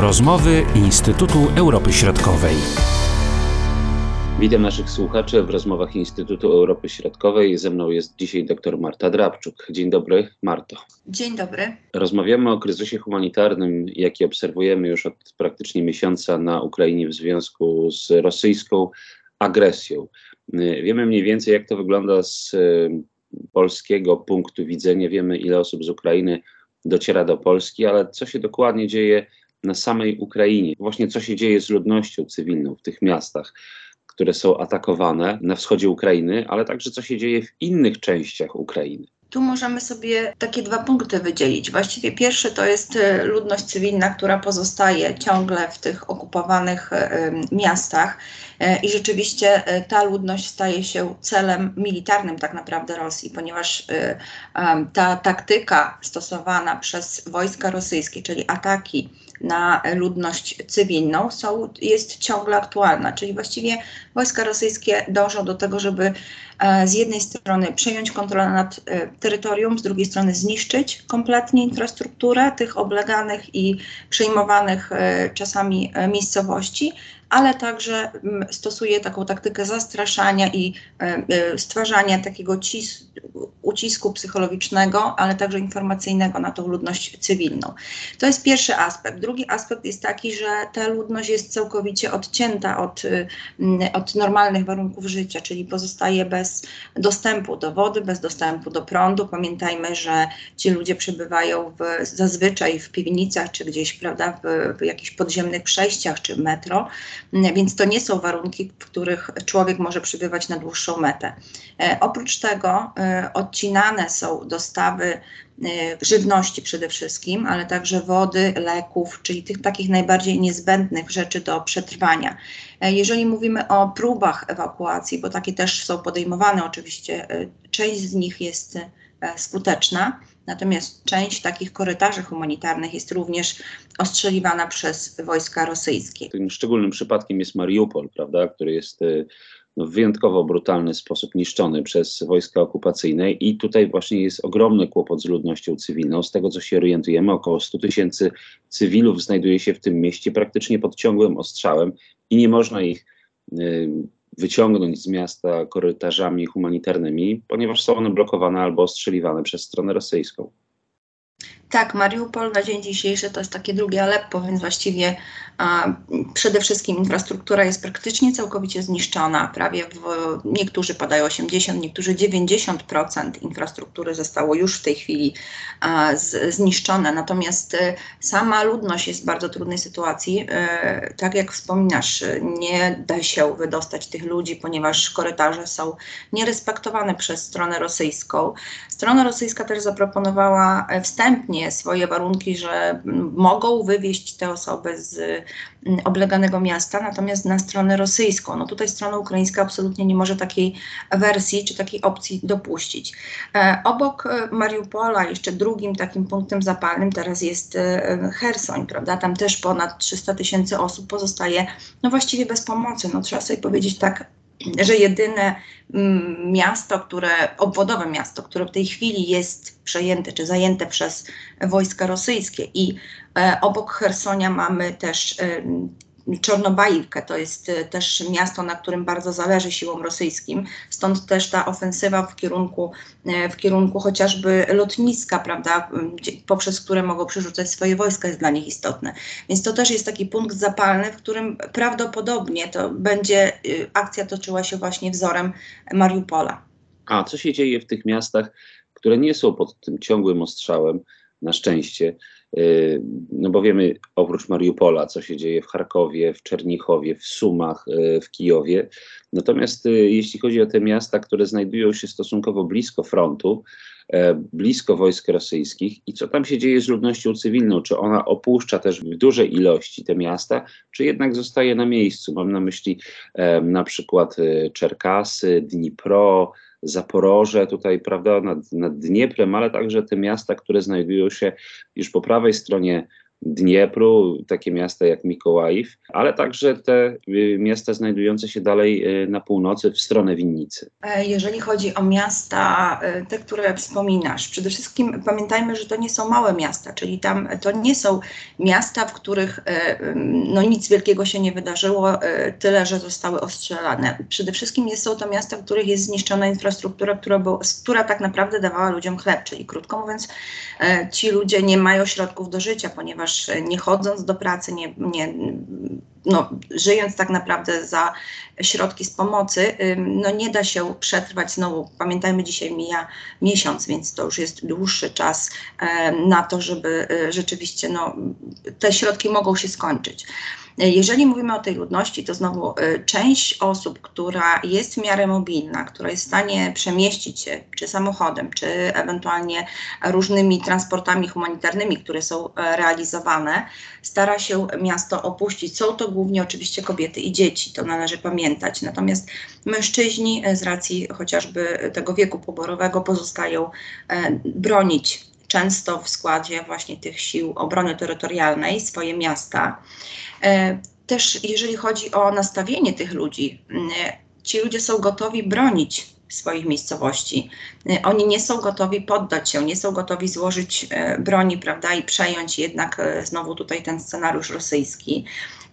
Rozmowy Instytutu Europy Środkowej. Witam naszych słuchaczy w rozmowach Instytutu Europy Środkowej. Ze mną jest dzisiaj dr Marta Drabczuk. Dzień dobry, Marto. Dzień dobry. Rozmawiamy o kryzysie humanitarnym, jaki obserwujemy już od praktycznie miesiąca na Ukrainie w związku z rosyjską agresją. Wiemy mniej więcej, jak to wygląda z polskiego punktu widzenia. Wiemy, ile osób z Ukrainy dociera do Polski, ale co się dokładnie dzieje na samej Ukrainie? Właśnie co się dzieje z ludnością cywilną w tych miastach, które są atakowane na wschodzie Ukrainy, ale także co się dzieje w innych częściach Ukrainy? Tu możemy sobie takie dwa punkty wydzielić. Właściwie pierwszy to jest e, ludność cywilna, która pozostaje ciągle w tych okupowanych e, miastach e, i rzeczywiście ta ludność staje się celem militarnym tak naprawdę Rosji, ponieważ ta taktyka stosowana przez wojska rosyjskie, czyli ataki na ludność cywilną są, jest ciągle aktualna. Czyli właściwie wojska rosyjskie dążą do tego, żeby e, z jednej strony przejąć kontrolę nad e, terytorium, z drugiej strony zniszczyć kompletnie infrastrukturę tych obleganych i przejmowanych e, czasami miejscowości, ale także mm, stosuje taką taktykę zastraszania i stwarzania takiego cis, ucisku psychologicznego, ale także informacyjnego na tą ludność cywilną. To jest pierwszy aspekt. Drugi aspekt jest taki, że ta ludność jest całkowicie odcięta od, mm, od normalnych warunków życia, czyli pozostaje bez dostępu do wody, bez dostępu do prądu. Pamiętajmy, że ci ludzie przebywają w, zazwyczaj w piwnicach, czy gdzieś, prawda, w, w jakichś podziemnych przejściach, czy metro, więc to nie są warunki, w których człowiek może przebywać na dłuższą metę. E, oprócz tego e, odcinane są dostawy e, żywności przede wszystkim, ale także wody, leków, czyli tych takich najbardziej niezbędnych rzeczy do przetrwania. Jeżeli mówimy o próbach ewakuacji, bo takie też są podejmowane, oczywiście część z nich jest skuteczna, natomiast część takich korytarzy humanitarnych jest również ostrzeliwana przez wojska rosyjskie. Tym szczególnym przypadkiem jest Mariupol, prawda, który jest w wyjątkowo brutalny sposób niszczony przez wojska okupacyjne i tutaj właśnie jest ogromny kłopot z ludnością cywilną. Z tego co się orientujemy, około 100 tysięcy cywilów znajduje się w tym mieście praktycznie pod ciągłym ostrzałem i nie można ich y, wyciągnąć z miasta korytarzami humanitarnymi, ponieważ są one blokowane albo ostrzeliwane przez stronę rosyjską. Tak, Mariupol na dzień dzisiejszy to jest takie drugie Aleppo, więc właściwie a, przede wszystkim infrastruktura jest praktycznie całkowicie zniszczona. Prawie w, niektórzy podają 80, niektórzy 90% infrastruktury zostało już w tej chwili a, z, zniszczone. Natomiast e, sama ludność jest w bardzo trudnej sytuacji. E, tak jak wspominasz, nie da się wydostać tych ludzi, ponieważ korytarze są nierespektowane przez stronę rosyjską. Strona rosyjska też zaproponowała e, wstępnie swoje warunki, że mogą wywieźć te osoby z mm, obleganego miasta, natomiast na stronę rosyjską. No tutaj strona ukraińska absolutnie nie może takiej wersji czy takiej opcji dopuścić. E, obok e, Mariupola, jeszcze drugim takim punktem zapalnym teraz jest e, Hersoń, prawda? Tam też ponad 300 tysięcy osób pozostaje no właściwie bez pomocy. No trzeba sobie powiedzieć tak że jedyne mm, miasto, które, obwodowe miasto, które w tej chwili jest przejęte czy zajęte przez wojska rosyjskie i e, obok Hersonia mamy też e, Czornobajivkę, to jest e, też miasto, na którym bardzo zależy siłom rosyjskim, stąd też ta ofensywa w kierunku, e, w kierunku chociażby lotniska, prawda, poprzez które mogą przerzucać swoje wojska jest dla nich istotne. Więc to też jest taki punkt zapalny, w którym prawdopodobnie to będzie, y, akcja toczyła się właśnie wzorem Mariupola. A co się dzieje w tych miastach, które nie są pod tym ciągłym ostrzałem, na szczęście, no bo wiemy oprócz Mariupola, co się dzieje w Charkowie, w Czernichowie, w Sumach, y, w Kijowie. Natomiast y, jeśli chodzi o te miasta, które znajdują się stosunkowo blisko frontu, e, blisko wojsk rosyjskich i co tam się dzieje z ludnością cywilną? Czy ona opuszcza też w dużej ilości te miasta, czy jednak zostaje na miejscu? Mam na myśli e, na przykład Czerkasy, Dnipro, Zaporoże, tutaj, prawda, nad, nad Dnieprem, ale także te miasta, które znajdują się już po prawej stronie Dniepru, takie miasta jak Mikołajów, ale także te y, miasta znajdujące się dalej y, na północy w stronę Winnicy. E, jeżeli chodzi o miasta, e, te, które wspominasz, przede wszystkim pamiętajmy, że to nie są małe miasta, czyli tam to nie są miasta, w których e, no, nic wielkiego się nie wydarzyło, tyle, że zostały ostrzelane. Przede wszystkim są to miasta, w których jest zniszczona infrastruktura, która, był, która tak naprawdę dawała ludziom chleb, czyli krótko mówiąc, ci ludzie nie mają środków do życia, ponieważ nie chodząc do pracy, nie, nie no, żyjąc tak naprawdę za środki z pomocy, no nie da się przetrwać znowu. Pamiętajmy, dzisiaj mija miesiąc, więc to już jest dłuższy czas na to, żeby y, rzeczywiście no, te środki mogą się skończyć. Jeżeli mówimy o tej ludności, to znowu część osób, która jest w miarę mobilna, która jest w stanie przemieścić się czy samochodem, czy ewentualnie różnymi transportami humanitarnymi, które są e, realizowane, stara się miasto opuścić. Są to głównie oczywiście kobiety i dzieci, to należy pamiętać. Natomiast mężczyźni e, z racji chociażby tego wieku poborowego pozostają e, bronić często w składzie właśnie tych sił obrony terytorialnej swoje miasta. E, też jeżeli chodzi o nastawienie tych ludzi, ci ludzie są gotowi bronić swoich miejscowości. E, oni nie są gotowi poddać się, nie są gotowi złożyć e, broni, prawda, i przejąć jednak znowu tutaj ten scenariusz rosyjski.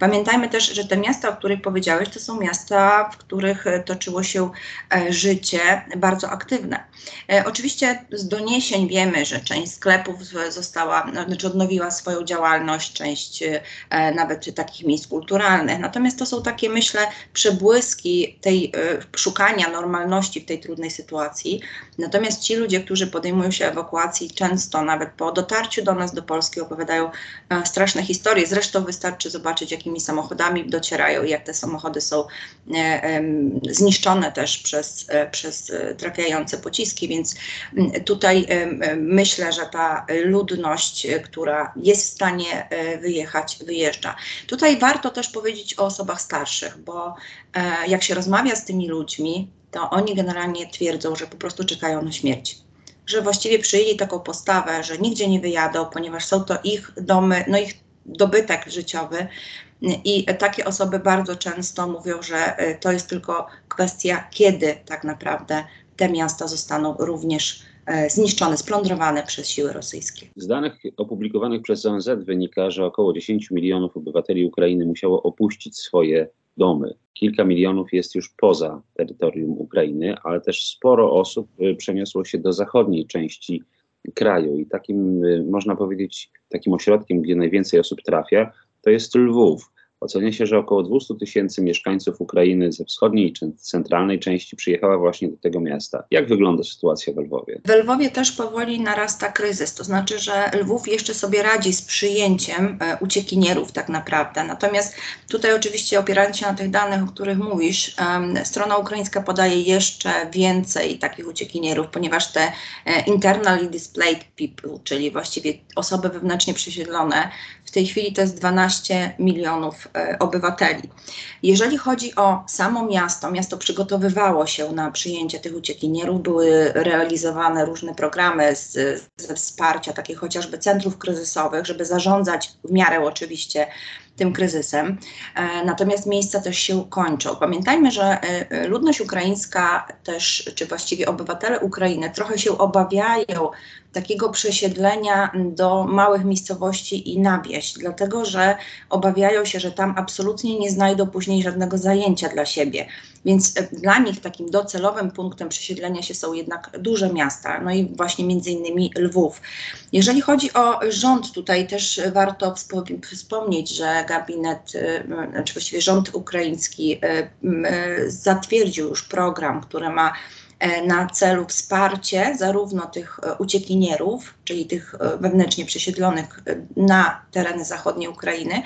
Pamiętajmy też, że te miasta, o których powiedziałeś, to są miasta, w których e, toczyło się e, życie bardzo aktywne. E, oczywiście z doniesień wiemy, że część sklepów została, no, znaczy odnowiła swoją działalność, część nawet takich miejsc kulturalnych. Natomiast to są takie, myślę, przebłyski tej szukania normalności w tej trudnej sytuacji. Natomiast ci ludzie, którzy podejmują się ewakuacji, często nawet po dotarciu do nas, do Polski, opowiadają straszne historie. Zresztą wystarczy zobaczyć, jakim jakimi samochodami docierają i jak te samochody są e, zniszczone też przez, e, przez e, trafiające pociski, więc tutaj myślę, że ta ludność, która jest w stanie wyjechać, wyjeżdża. Tutaj warto też powiedzieć o osobach starszych, bo jak się rozmawia z tymi ludźmi, to oni generalnie twierdzą, że po prostu czekają na śmierć że właściwie przyjęli taką postawę, że nigdzie nie wyjadą, ponieważ są to ich domy, no ich dobytek życiowy, i takie osoby bardzo często mówią, że e, to jest tylko kwestia, kiedy tak naprawdę te miasta zostaną również e, zniszczone, splądrowane przez siły rosyjskie. Z danych opublikowanych przez ONZ wynika, że około 10 milionów obywateli Ukrainy musiało opuścić swoje domy. Kilka milionów jest już poza terytorium Ukrainy, ale też sporo osób e, przeniosło się do zachodniej części kraju i takim, można powiedzieć, takim ośrodkiem, gdzie najwięcej osób trafia, to jest Lwów. Ocenia się, że około 200 tysięcy mieszkańców Ukrainy ze wschodniej czy centralnej części przyjechała właśnie do tego miasta. Jak wygląda sytuacja w Lwowie? W Lwowie też powoli narasta kryzys, to znaczy, że Lwów jeszcze sobie radzi z przyjęciem e, uciekinierów tak naprawdę. Natomiast tutaj oczywiście opierając się na tych danych, o których mówisz, strona ukraińska podaje jeszcze więcej takich uciekinierów, ponieważ te e, internally displaced people, czyli właściwie osoby wewnętrznie przesiedlone, w tej chwili to jest 12 milionów e, obywateli. Jeżeli chodzi o samo miasto, miasto przygotowywało się na przyjęcie tych uciekinierów, były realizowane różne programy z, ze wsparcia, takich chociażby centrów kryzysowych, żeby zarządzać w miarę oczywiście tym kryzysem. E, natomiast miejsca też się kończą. Pamiętajmy, że e, ludność ukraińska też, czy właściwie obywatele Ukrainy trochę się obawiają takiego przesiedlenia do małych miejscowości i na wieś, dlatego że obawiają się, że tam absolutnie nie znajdą później żadnego zajęcia dla siebie. Więc e, dla nich takim docelowym punktem przesiedlenia się są jednak duże miasta, no i właśnie między innymi Lwów. Jeżeli chodzi o rząd, tutaj też warto wspomnieć, że gabinet, e, znaczy właściwie rząd ukraiński e, zatwierdził już program, który ma na celu wsparcie zarówno tych uciekinierów, czyli tych wewnętrznie przesiedlonych na tereny zachodniej Ukrainy,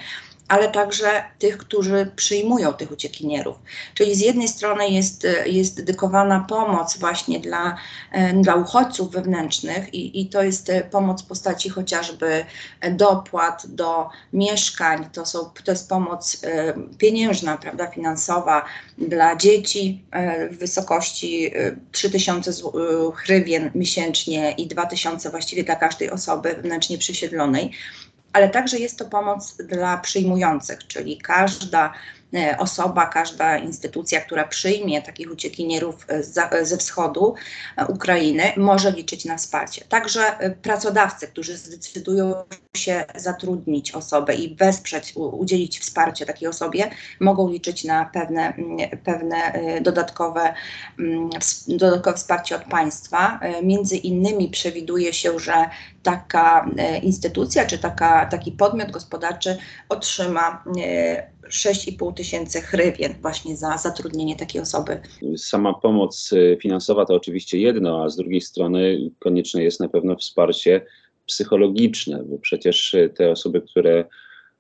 ale także tych, którzy przyjmują tych uciekinierów. Czyli z jednej strony jest, jest dedykowana pomoc właśnie dla, dla uchodźców wewnętrznych i, i to jest pomoc w postaci chociażby dopłat do mieszkań, to, są, to jest pomoc e, pieniężna, prawda, finansowa dla dzieci e, w wysokości 3000 e, hrywien miesięcznie i 2000 właściwie dla każdej osoby wewnętrznie przesiedlonej. Ale także jest to pomoc dla przyjmujących, czyli każda osoba, każda instytucja, która przyjmie takich uciekinierów e, e, ze wschodu e, Ukrainy, może liczyć na wsparcie. Także e, pracodawcy, którzy zdecydują się zatrudnić osobę i wesprzeć, udzielić wsparcia takiej osobie, mogą liczyć na pewne, pewne e, dodatkowe, dodatkowe wsparcie od państwa. E, Między innymi przewiduje się, że taka e, instytucja czy taka, taki podmiot gospodarczy otrzyma e, 6,5 tysięcy hrywien właśnie za zatrudnienie takiej osoby. Sama pomoc y, finansowa to oczywiście jedno, a z drugiej strony konieczne jest na pewno wsparcie psychologiczne, bo przecież y, te osoby, które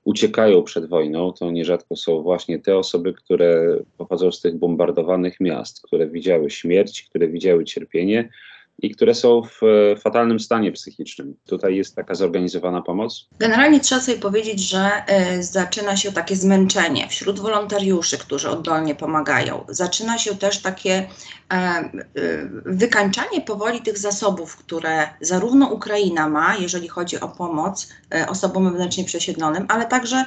uciekają przed wojną, to nierzadko są właśnie te osoby, które pochodzą z tych bombardowanych miast, które widziały śmierć, które widziały cierpienie i które są w e, fatalnym stanie psychicznym. Tutaj jest taka zorganizowana pomoc. Generalnie trzeba sobie powiedzieć, że e, zaczyna się takie zmęczenie wśród wolontariuszy, którzy oddolnie pomagają. Zaczyna się też takie e, wykańczanie powoli tych zasobów, które zarówno Ukraina ma, jeżeli chodzi o pomoc osobom wewnętrznie przesiedlonym, ale także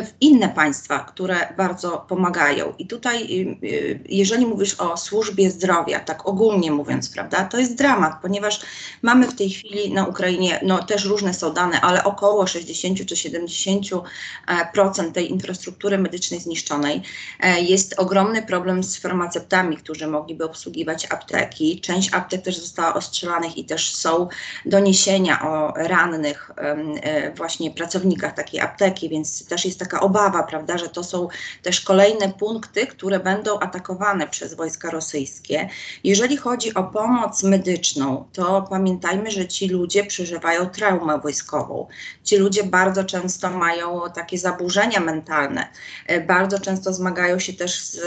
w inne państwa, które bardzo pomagają. I tutaj, y, y, jeżeli mówisz o służbie zdrowia, tak ogólnie mówiąc, prawda, to jest dramat, ponieważ mamy w tej chwili na Ukrainie, no też różne są dane, ale około 60 czy 70% e, tej infrastruktury medycznej zniszczonej. E, Jest ogromny problem z farmaceutami, którzy mogliby obsługiwać apteki. Część aptek też została ostrzelanych i też są doniesienia o rannych e, właśnie pracownikach takiej apteki, więc też jest taka obawa, prawda, że to są też kolejne punkty, które będą atakowane przez wojska rosyjskie. Jeżeli chodzi o pomoc medyczną, to pamiętajmy, że ci ludzie przeżywają traumę wojskową. Ci ludzie bardzo często mają takie zaburzenia mentalne, e, bardzo często zmagają się też z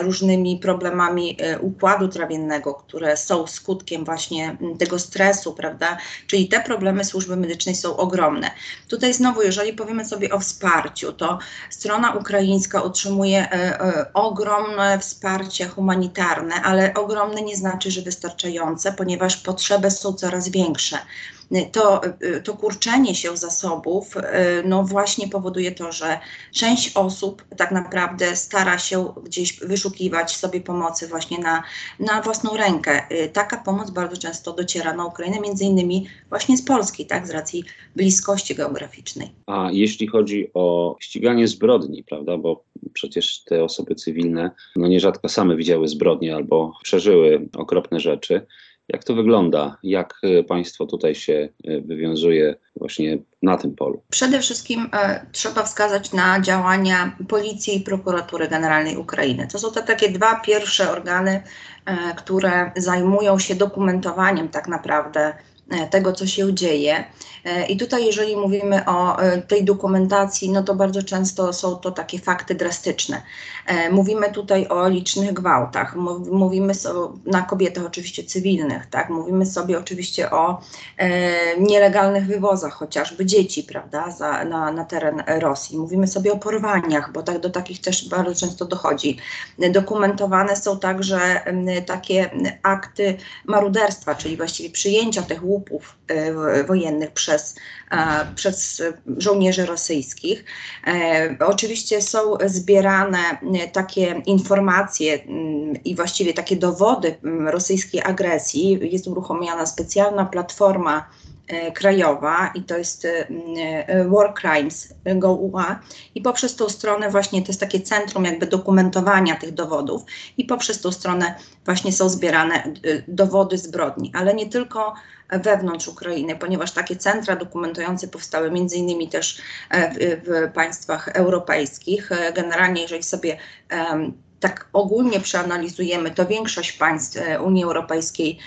różnymi problemami e, układu trawiennego, które są skutkiem właśnie tego stresu, prawda? Czyli te problemy służby medycznej są ogromne. Tutaj znowu, jeżeli powiemy sobie o wsparciu, to strona ukraińska otrzymuje e, e, ogromne wsparcie humanitarne, ale ogromne nie znaczy, że wystarczające, ponieważ potrzeby są coraz większe. To, e, to kurczenie się zasobów e, no właśnie powoduje to, że część osób tak naprawdę stara się gdzieś wyszukiwać sobie pomocy właśnie na, na własną rękę. Taka pomoc bardzo często dociera na Ukrainę, między innymi właśnie z Polski, tak, z racji bliskości geograficznej. A jeśli chodzi o ściganie zbrodni, prawda, bo przecież te osoby cywilne no nierzadko same widziały zbrodnie albo przeżyły okropne rzeczy. Jak to wygląda? Jak e, państwo tutaj się e, wywiązuje właśnie na tym polu? Przede wszystkim e, trzeba wskazać na działania Policji i Prokuratury Generalnej Ukrainy. To są te takie dwa pierwsze organy, e, które zajmują się dokumentowaniem tak naprawdę tego, co się dzieje. E, I tutaj, jeżeli mówimy o e, tej dokumentacji, no to bardzo często są to takie fakty drastyczne. E, Mówimy tutaj o licznych gwałtach, mów- mówimy so, na kobietach oczywiście cywilnych, tak? Mówimy sobie oczywiście o e, nielegalnych wywozach chociażby dzieci, prawda, za, na, na teren Rosji. Mówimy sobie o porwaniach, bo tak, do takich też bardzo często dochodzi. Dokumentowane są także m, takie akty maruderstwa, czyli właściwie przyjęcia tych łupów e, w- wojennych przez, e, przez żołnierzy rosyjskich. E, oczywiście są zbierane e, takie informacje mm, i właściwie takie dowody mm, rosyjskiej agresji. Jest uruchomiona specjalna platforma e, krajowa i to jest e, e, War Crimes Go.ua i poprzez tą stronę właśnie to jest takie centrum jakby dokumentowania tych dowodów i poprzez tą stronę właśnie są zbierane e, dowody zbrodni, ale nie tylko wewnątrz Ukrainy, ponieważ takie centra dokumentujące powstały między innymi też e, w, w państwach europejskich. E, Generalnie jeżeli sobie tak ogólnie przeanalizujemy, to większość państw e, Unii Europejskiej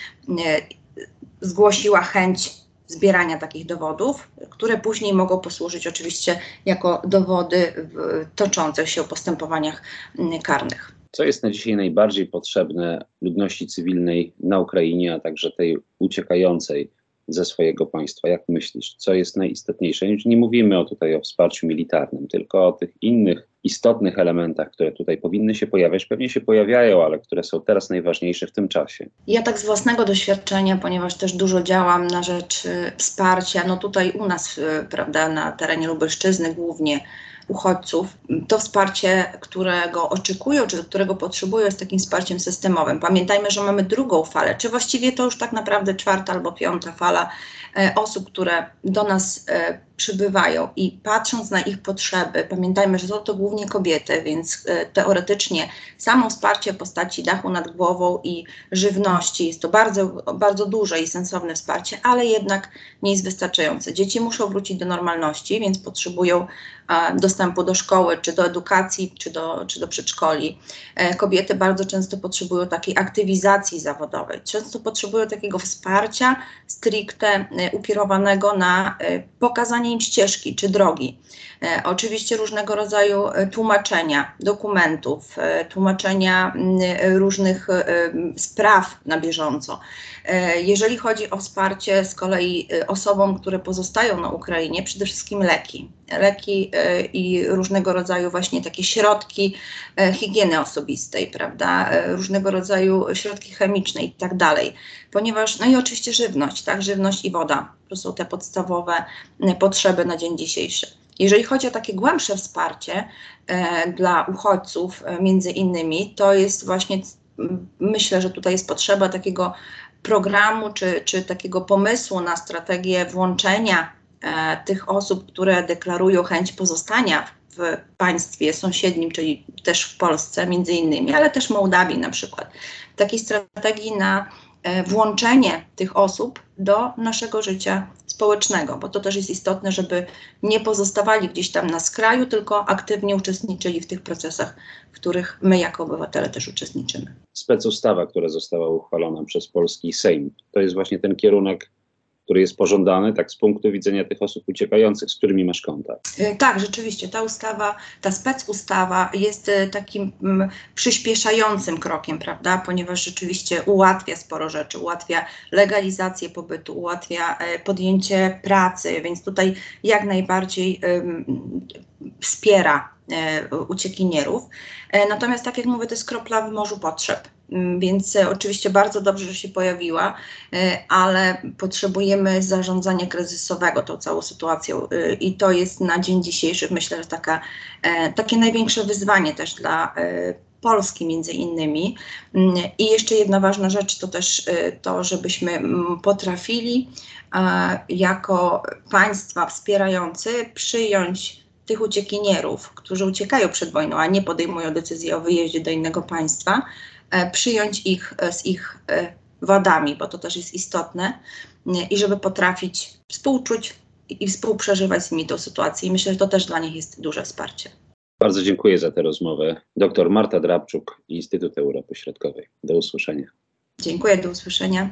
zgłosiła chęć zbierania takich dowodów, które później mogą posłużyć oczywiście jako dowody w toczących się postępowaniach karnych. Co jest na dzisiaj najbardziej potrzebne ludności cywilnej na Ukrainie, a także tej uciekającej ze swojego państwa. Jak myślisz, co jest najistotniejsze? Już nie mówimy o tutaj o wsparciu militarnym, tylko o tych innych istotnych elementach, które tutaj powinny się pojawiać. Pewnie się pojawiają, ale które są teraz najważniejsze w tym czasie. Ja tak z własnego doświadczenia, ponieważ też dużo działam na rzecz y, wsparcia, no tutaj u nas, y, prawda, na terenie Lubelszczyzny głównie uchodźców, to wsparcie, którego oczekują, czy którego potrzebują, jest takim wsparciem systemowym. Pamiętajmy, że mamy drugą falę, czy właściwie to już tak naprawdę czwarta albo piąta fala e, osób, które do nas e, przybywają i patrząc na ich potrzeby, pamiętajmy, że są to głównie kobiety, więc e, teoretycznie samo wsparcie w postaci dachu nad głową i żywności jest to bardzo, bardzo duże i sensowne wsparcie, ale jednak nie jest wystarczające. Dzieci muszą wrócić do normalności, więc potrzebują dostępu do szkoły, czy do edukacji, czy do, czy do przedszkoli. E, kobiety bardzo często potrzebują takiej aktywizacji zawodowej, często potrzebują takiego wsparcia stricte e, ukierowanego na e, pokazanie im ścieżki czy drogi. Oczywiście różnego rodzaju tłumaczenia dokumentów, tłumaczenia różnych spraw na bieżąco. Jeżeli chodzi o wsparcie z kolei osobom, które pozostają na Ukrainie, przede wszystkim leki. Leki e, i różnego rodzaju właśnie takie środki e, higieny osobistej, prawda, e, różnego rodzaju środki chemiczne i tak dalej. Ponieważ, no i oczywiście żywność, tak, żywność i woda. To są te podstawowe potrzeby na dzień dzisiejszy. Jeżeli chodzi o takie głębsze wsparcie dla uchodźców, między innymi, to jest właśnie, myślę, że tutaj jest potrzeba takiego programu czy, czy takiego pomysłu na strategię włączenia tych osób, które deklarują chęć pozostania w państwie sąsiednim, czyli też w Polsce między innymi, ale też Mołdawii na przykład. Takiej strategii na e, włączenie tych osób do naszego życia społecznego, bo to też jest istotne, żeby nie pozostawali gdzieś tam na skraju, tylko aktywnie uczestniczyli w tych procesach, w których my jako obywatele też uczestniczymy. Specustawa, która została uchwalona przez polski Sejm, to jest właśnie ten kierunek, który jest pożądany, tak z punktu widzenia tych osób uciekających, z którymi masz kontakt. E, Tak, rzeczywiście, ta ustawa, ta specustawa jest e, takim mm, przyspieszającym krokiem, prawda, ponieważ rzeczywiście ułatwia sporo rzeczy, ułatwia legalizację pobytu, ułatwia e, podjęcie pracy, więc tutaj jak najbardziej em, wspiera e, uciekinierów. E, Natomiast, tak jak mówię, to jest kropla w morzu potrzeb. Mm, Więc e, oczywiście bardzo dobrze, że się pojawiła, ale potrzebujemy zarządzania kryzysowego tą całą sytuacją i to jest na dzień dzisiejszy myślę, że taka, takie największe wyzwanie też dla Polski między innymi. Mm, I jeszcze jedna ważna rzecz to też to, żebyśmy mm, potrafili jako państwa wspierający przyjąć tych uciekinierów, którzy uciekają przed wojną, a nie podejmują decyzji o wyjeździe do innego państwa, e, przyjąć ich e, z ich e, wadami, bo to też jest istotne, i żeby potrafić współczuć i i współprzeżywać z nimi tą sytuację. I myślę, że to też dla nich jest duże wsparcie. Bardzo dziękuję za tę rozmowę. Doktor Marta Drabczuk, Instytut Europy Środkowej. Do usłyszenia. Dziękuję, do usłyszenia.